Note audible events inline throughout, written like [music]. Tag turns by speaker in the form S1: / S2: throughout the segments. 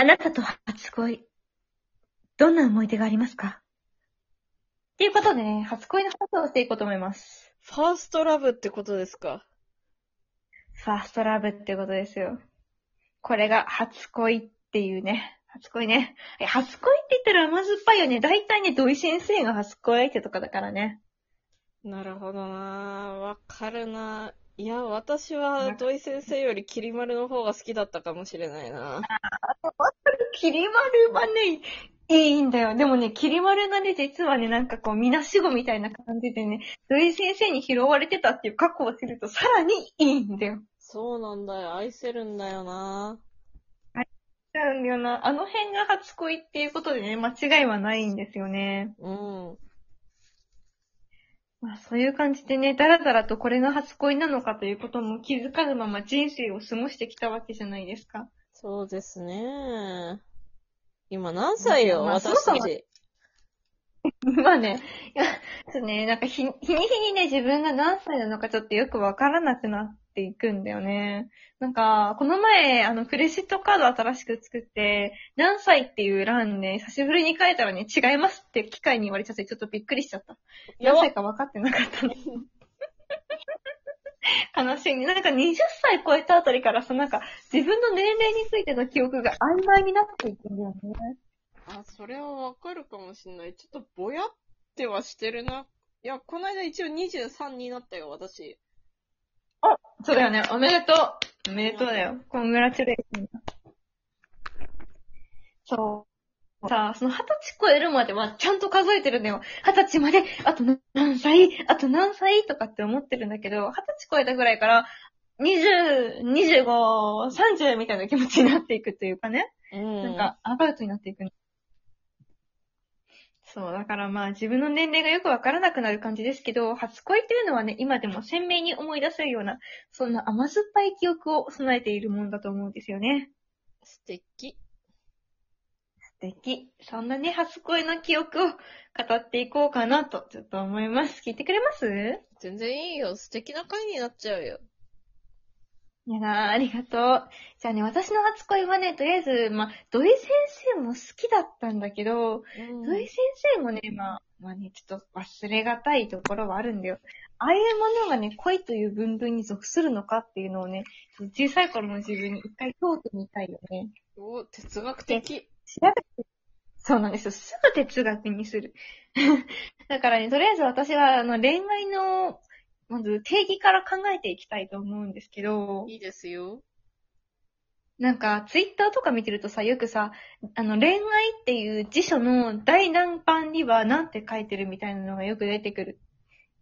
S1: あなたと初恋、どんな思い出がありますか？っていうことでね、初恋の話をしていこうと思います。
S2: ファーストラブってことですか？
S1: ファーストラブってことですよ。これが初恋っていうね。初恋ね。え初恋って言ったら甘酸っぱいよね。大体ね、土井先生が初恋相手とかだからね。
S2: なるほどなわかるないや、私は土井先生よりきり丸の方が好きだったかもしれないな。
S1: きり丸はね、いいんだよ。でもね、きり丸がね、実はね、なんかこう、みなしごみたいな感じでね、土井先生に拾われてたっていう過去を知ると、さらにいいんだよ。
S2: そうなんだよ。愛せるんだよな
S1: なんだよな。あの辺が初恋っていうことでね、間違いはないんですよね。
S2: うん。
S1: まあそういう感じでね、だらだらとこれが初恋なのかということも気づかぬまま人生を過ごしてきたわけじゃないですか。
S2: そうですね。今何歳よ、
S1: まあ
S2: 私たち。[laughs]
S1: まあね、いや、そうね、なんか日、日に日にね、自分が何歳なのかちょっとよくわからなくなっていくんだよね。なんか、この前、あの、クレジットカード新しく作って、何歳っていう欄ね、久しぶりに書いたらね、違いますって機械に言われちゃって、ちょっとびっくりしちゃった。何歳か分かってなかったね。悲しいね。なんか20歳超えたあたりからさ、なんか自分の年齢についての記憶が曖昧になっていくんだよね。
S2: あ、それはわかるかもしんない。ちょっとぼやってはしてるな。いや、この間一応23になったよ、私。
S1: そうだよね。おめでとう。おめでとうだよ。コングラチュレーション。そう。さあ、その二十歳超えるまではちゃんと数えてるんだよ。二十歳まで、あと何歳あと何歳とかって思ってるんだけど、二十歳超えたぐらいから、20、25、30みたいな気持ちになっていくというかね。
S2: うん。
S1: なんか、アバウトになっていく。そう、だからまあ自分の年齢がよくわからなくなる感じですけど、初恋っていうのはね、今でも鮮明に思い出せるような、そんな甘酸っぱい記憶を備えているもんだと思うんですよね。
S2: 素敵。
S1: 素敵。そんなね、初恋の記憶を語っていこうかなと、ちょっと思います。聞いてくれます？
S2: 全然いいよ。素敵な回になっちゃうよ。
S1: いやなあ、ありがとう。じゃあね、私の初恋はね、とりあえず、まあ、土井先生も好きだったんだけど、
S2: うん
S1: 土井先生もね、まあ、まあね、ちょっと忘れがたいところはあるんだよ。ああいうものがね、恋という分類に属するのかっていうのをね、小さい頃の自分に一回問うてみたいよね。
S2: お、哲学的。
S1: 調べて、そうなんですよ。すぐ哲学にする。[laughs] だからね、とりあえず私は、あの、恋愛の、まず定義から考えていきたいと思うんですけど、
S2: いいですよ。
S1: なんか、ツイッターとか見てるとさ、よくさ、あの、恋愛っていう辞書の第何版には何て書いてるみたいなのがよく出てくる。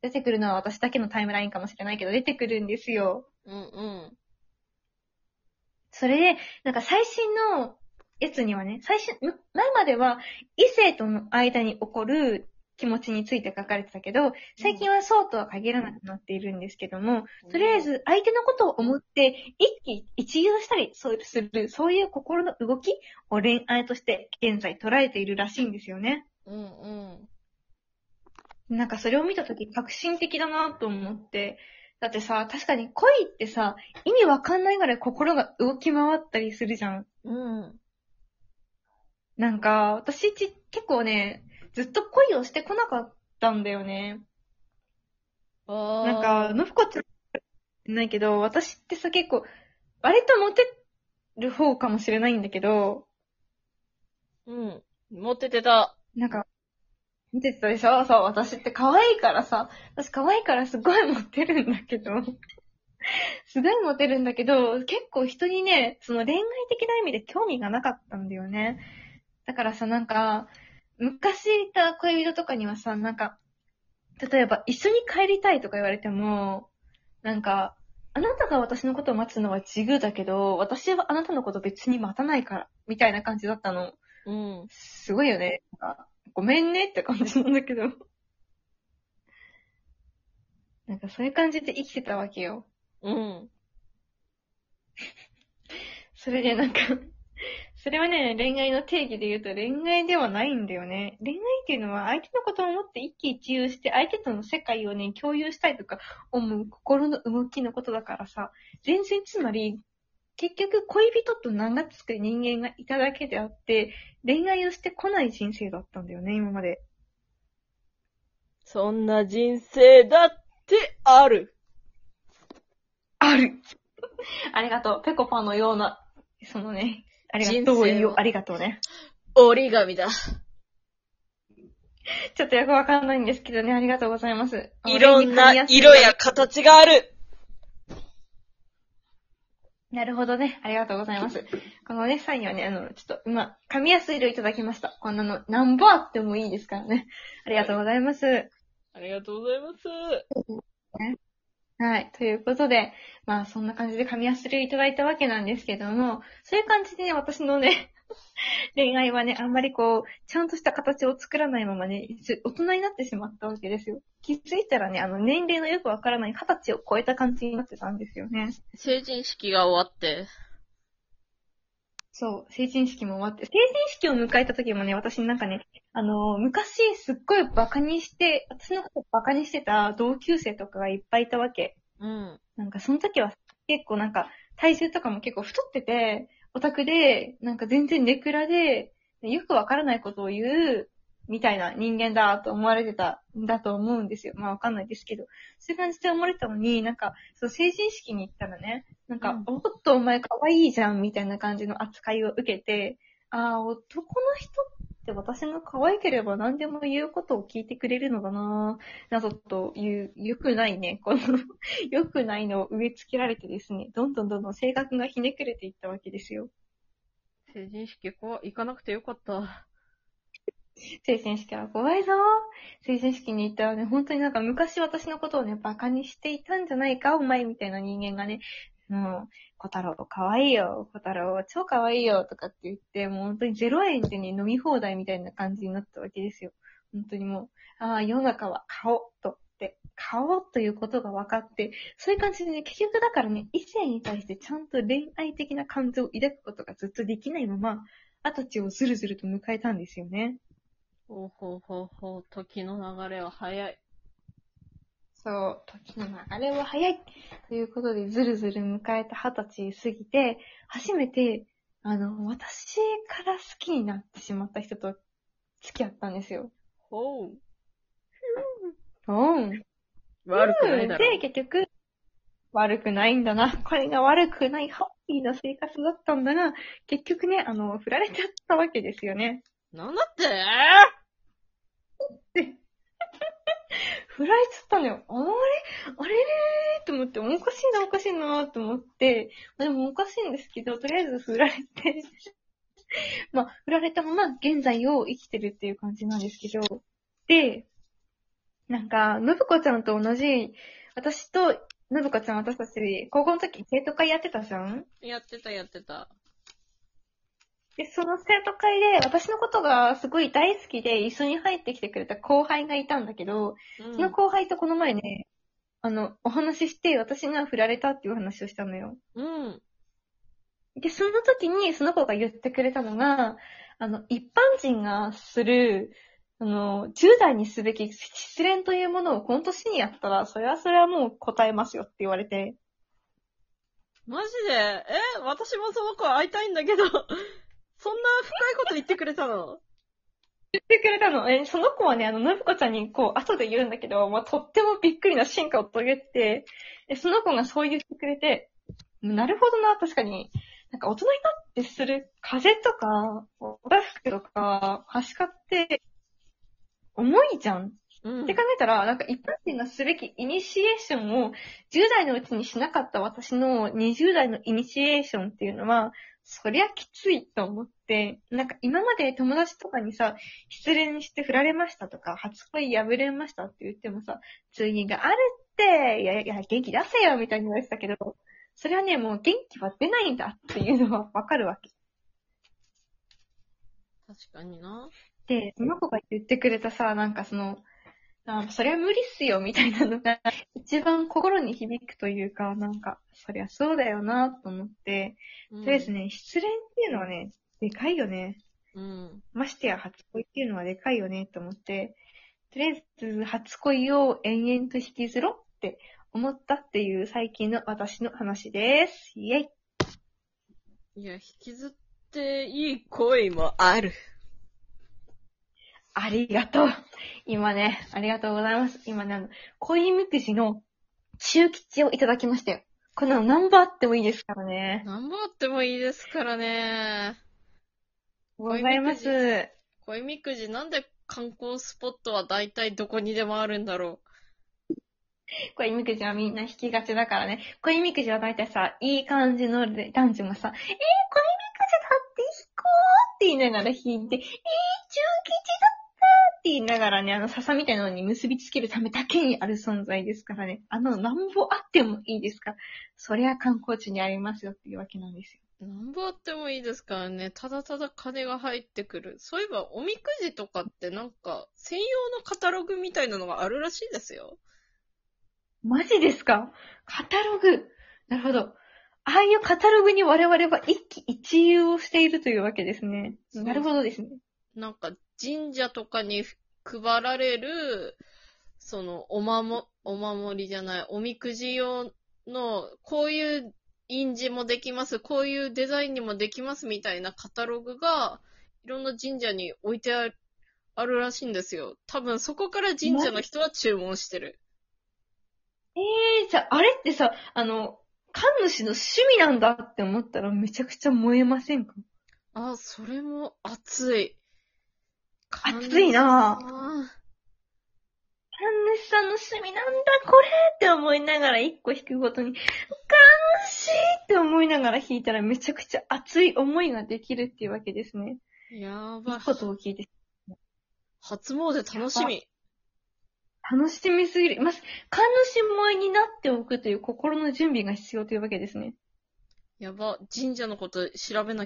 S1: 出てくるのは私だけのタイムラインかもしれないけど、出てくるんですよ。
S2: うんうん。
S1: それで、なんか最新のやつにはね、最新、む前までは異性との間に起こる気持ちについて書かれてたけど、最近はそうとは限らなくなっているんですけども、とりあえず相手のことを思って一喜一憂したりそうする、そういう心の動きを恋愛として現在捉えているらしいんですよね。
S2: うんうん。
S1: なんかそれを見たとき革新的だなと思って、だってさ、確かに恋ってさ、意味わかんないぐらい心が動き回ったりするじゃん。
S2: うん。
S1: なんか、私ち結構ね、ずっと恋をしてこなかったんだよね。なんか、のふこちゃん、ないけど、私ってさ、結構、割とモテる方かもしれないんだけど、
S2: うん。持っててた。
S1: なんか、見てたでしょ？そう、私って可愛いからさ、私可愛いからすごいモテるんだけど、[laughs] すごいモテるんだけど、結構人にね、その恋愛的な意味で興味がなかったんだよね。だからさ、なんか、昔いた恋人とかにはさ、なんか、例えば一緒に帰りたいとか言われても、なんか、あなたが私のことを待つのは自由だけど、私はあなたのこと別に待たないから、みたいな感じだったの。
S2: うん。
S1: すごいよね。ごめんねって感じなんだけど。[laughs] なんかそういう感じで生きてたわけよ。
S2: うん。[laughs]
S1: それでなんか、それはね、恋愛の定義で言うと恋愛ではないんだよね。恋愛っていうのは相手のことを思って一喜一憂して相手との世界をね、共有したいとか思う心の動きのことだからさ、全然つまり、結局恋人と名が付く人間がいただけであって、恋愛をしてこない人生だったんだよね、今まで。
S2: そんな人生だってある。
S1: ある [laughs] ありがとう。ペコパのような、そのね、ありが
S2: 人
S1: とう。ありがとうね。
S2: 折り紙だ。[laughs]
S1: ちょっとよくわかんないんですけどね、ありがとうございます。
S2: いろんな色や形がある。
S1: なるほどね。ありがとうございます。このね、サインはね、あの、ちょっと今、紙やす色いただきました。こんなの、何本あってもいいですからね。ありがとうございます。
S2: ありがとうございます。
S1: はい。ということで、まあそんな感じで紙やすりをいただいたわけなんですけども、そういう感じでね、私のね、[laughs] 恋愛はね、あんまりこう、ちゃんとした形を作らないままね、大人になってしまったわけですよ。気づいたらね、あの、年齢のよくわからない形を超えた感じになってたんですよね。
S2: 成人式が終わって。
S1: そう、成人式も終わって、成人式を迎えた時もね、私なんかね、あの、昔すっごいバカにして、私のことバカにしてた同級生とかがいっぱいいたわけ。
S2: うん。
S1: なんかその時は結構なんか体重とかも結構太ってて、オタクで、なんか全然ネクラで、よくわからないことを言う、みたいな人間だと思われてたんだと思うんですよ。まあわかんないですけど。そういう感じで思われてたのに、なんか、そう成人式に行ったらね、なんか、
S2: うん
S1: おっとお前可愛いじゃん、みたいな感じの扱いを受けて、ああ、男の人って私が可愛ければ何でも言うことを聞いてくれるのだなぁ、などという、良くないね、この [laughs] 良くないのを植え付けられてですね、どんどんどんどん性格がひねくれていったわけですよ。
S2: 成人式こ行かなくてよかった。
S1: 成人式は怖いぞ成人式に行ったらね、本当になんか昔私のことをね、馬鹿にしていたんじゃないか、お前みたいな人間がね、もう、小太郎可愛いよ、小太郎超可愛いよ、とかって言って、もう本当に0円でね、飲み放題みたいな感じになったわけですよ。本当にもう、ああ、世の中は顔とって、顔ということが分かって、そういう感じでね、結局だからね、異性に対してちゃんと恋愛的な感情を抱くことがずっとできないまま、二十歳をずるずると迎えたんですよね。
S2: ほうほうほうほう、時の流れは早い。
S1: そう、時の流れは早い。ということで、ずるずる迎えた二十歳過ぎて、初めて、あの、私から好きになってしまった人と付き合ったんですよ。
S2: ほう。
S1: うん。
S2: 悪くないだろ。
S1: で、結局、悪くないんだな。これが悪くない、ハッピーな生活だったんだが、結局ね、あの、振られちゃったわけですよね。
S2: なんだって？
S1: 振られちゃったのよ。あれ？あれ？れーと思って、おかしいな、おかしいなと思って、でもおかしいんですけど、とりあえず振られて、[laughs] まあ、振られたまま現在を生きてるっていう感じなんですけど、で、なんか、信子ちゃんと同じ、私と信子ちゃん私たち、高校の時生徒会やってたじゃん？
S2: やってた、やってた。
S1: で、その生徒会で、私のことがすごい大好きで一緒に入ってきてくれた後輩がいたんだけど、
S2: うん。
S1: その後輩とこの前ね、あの、お話しして、私が振られたっていう話をしたのよ。
S2: うん。
S1: で、その時に、その子が言ってくれたのが、あの、一般人がする、あの、10代にすべき失恋というものをこの年にやったら、それはそれはもう答えますよって言われて、
S2: マジで？え？私もその子会いたいんだけど、そんな深いこと言ってくれたの？
S1: 言ってくれたの。え、その子はね、あの、のぶこちゃんにこう、後で言うんだけど、まあ、とってもびっくりな進化を遂げてて、でその子がそう言ってくれて、なるほどな、確かに。なんか大人になってする風邪とか、おだふくとか、はしかって、重いじゃん。
S2: うん
S1: って考えたら、なんか一般人がすべきイニシエーションを10代のうちにしなかった私の20代のイニシエーションっていうのは、そりゃきついと思って、なんか今まで友達とかにさ、失恋して振られましたとか、初恋破れましたって言ってもさ、次があるって、いやいや、元気出せよみたいに言われてたけど、それはね、もう元気は出ないんだっていうのはわかるわけ。
S2: 確かにな。
S1: で、その子が言ってくれたさ、なんかその、あそりゃ無理っすよ、みたいなのが、一番心に響くというか、なんか、そりゃそうだよな、と思って、
S2: と
S1: とりあえずね、失恋っていうのはね、でかいよね。
S2: うん。
S1: ましてや初恋っていうのはでかいよね、と思って、とりあえず初恋を延々と引きずろって思ったっていう最近の私の話です。イェイ
S2: いや、引きずっていい恋もある。
S1: ありがとう。今ね、ありがとうございます。今ね、あの、恋むくじの中吉をいただきましたよ。こんなの何番あってもいいですからね。
S2: 何本あってもいいですからね。
S1: ございます。
S2: 恋みくじなんで観光スポットは大体どこにでもあるんだろ
S1: 恋みくじはみんな引きがちだからね。恋みくじは大体さ、いい感じの男女がさ、えー、恋みくじだって引こうって言いながら引いて、えー、中吉だったって言いながらね、あの笹みたいなのに結びつけるためだけにある存在ですからね。あの、なんぼあってもいいですから。そりゃ観光地にありますよっていうわけなんですよ。
S2: う。何本あってもいいですからね。ただただ金が入ってくる。そういえば、おみくじとかってなんか、専用のカタログみたいなのがあるらしいですよ。
S1: マジですか？カタログ。なるほど。ああいうカタログに我々は一喜一憂をしているというわけですね。なるほどですね。
S2: なんか、神社とかに配られる、その、おまも、お守りじゃない、おみくじ用の、こういう印字もできます、こういうデザインにもできますみたいなカタログが、いろんな神社に置いてある、あるらしいんですよ。多分そこから神社の人は注文してる。
S1: ええー、じゃあ、あれってさ、あの、神主の趣味なんだって思ったらめちゃくちゃ燃えませんか？
S2: あ、それも熱い。
S1: 熱いなぁ
S2: あ
S1: 神主さんの趣味なんだこれって思いながら一個引くごとに、悲しいって思いながら引いたらめちゃくちゃ熱い思いができるっていうわけですね。
S2: やばい
S1: いい。ことを聞いて
S2: 初詣楽しみ。
S1: 楽しみすぎる。まず、神主萌えになっておくという心の準備が必要というわけですね。
S2: やば。神社のこと調べな